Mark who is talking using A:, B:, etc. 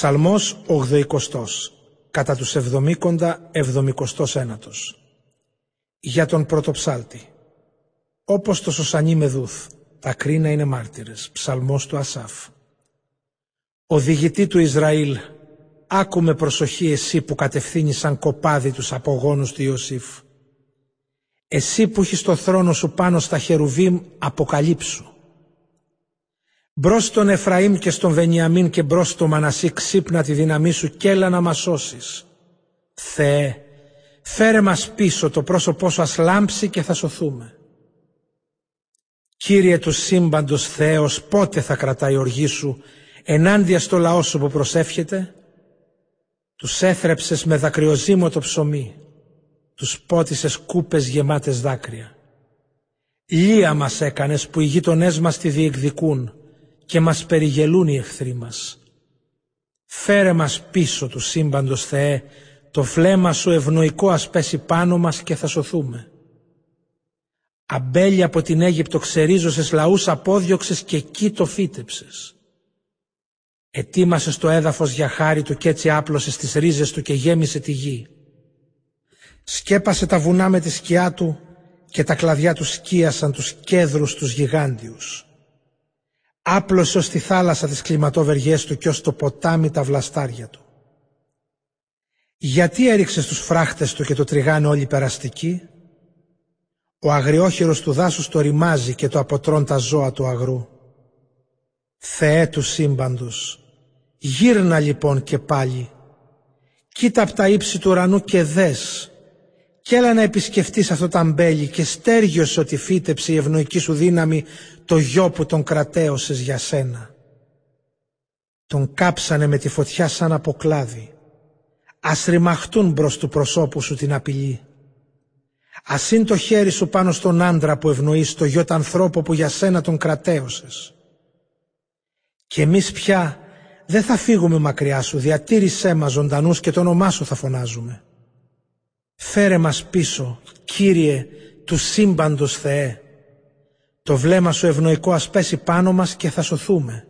A: Ψαλμός 80 κατά τους εβδομήκοντα εβδομικοστός ένατος. Για τον πρωτοψάλτη. Όπως το σωσανί με δούθ, τα κρίνα είναι μάρτυρες. Ψαλμός του Ασάφ. Οδηγητή του Ισραήλ, άκουμε προσοχή εσύ που κατευθύνεις σαν κοπάδι τους απογόνους του Ιωσήφ. Εσύ που έχεις το θρόνο σου πάνω στα χερουβίμ αποκαλύψου. Μπρος στον Εφραήμ και στον Βενιαμίν και μπρος στο Μανασί ξύπνα τη δύναμή σου και έλα να μας σώσεις. Θεέ, φέρε μας πίσω το πρόσωπό σου ας λάμψει και θα σωθούμε. Κύριε του σύμπαντος Θεός, πότε θα κρατάει η οργή σου ενάντια στο λαό σου που προσεύχεται; Τους έθρεψες με δακρυοζήμωτο ψωμί, τους πότισες κούπες γεμάτες δάκρυα. Λία μας έκανες που οι γείτονές μας τη διεκδικούν και μας περιγελούν οι εχθροί μας. Φέρε μας πίσω του σύμπαντος Θεέ, το φλέμα σου ευνοϊκό ας πέσει πάνω μας και θα σωθούμε. Αμπέλια από την Αίγυπτο ξερίζωσες λαούς απόδιωξες και εκεί το φύτεψες. Ετοίμασες το έδαφος για χάρη του και έτσι άπλωσες τις ρίζες του και γέμισε τη γη. Σκέπασε τα βουνά με τη σκιά του και τα κλαδιά του σκίασαν τους κέδρους τους γιγάντιους. Άπλωσε ως τη θάλασσα τις κλιματοβεργές του και ως το ποτάμι τα βλαστάρια του. Γιατί έριξε στους φράχτες του και το τριγάνε όλοι περαστικοί; Ο αγριόχειρος του δάσους το ρημάζει και το αποτρών τα ζώα του αγρού. Θεέ του σύμπαντος, γύρνα λοιπόν και πάλι. Κοίτα από τα ύψη του ουρανού και δες. Κι έλα να επισκεφτείς αυτό τα μπέλι και στέργιωσε ότι φύτεψε η ευνοϊκή σου δύναμη το γιο που τον κρατέωσες για σένα. Τον κάψανε με τη φωτιά σαν από κλάδι. Ας ρημαχτούν μπρος του προσώπου σου την απειλή. Ας είναι το χέρι σου πάνω στον άντρα που ευνοείς το γιο ανθρώπου που για σένα τον κρατέωσες. Και εμείς πια δεν θα φύγουμε μακριά σου, διατήρησέ μας ζωντανούς και το όνομά σου θα φωνάζουμε. Φέρε μας πίσω, Κύριε, του σύμπαντος Θεέ. Το βλέμμα σου ευνοϊκό ας πέσει πάνω μας και θα σωθούμε.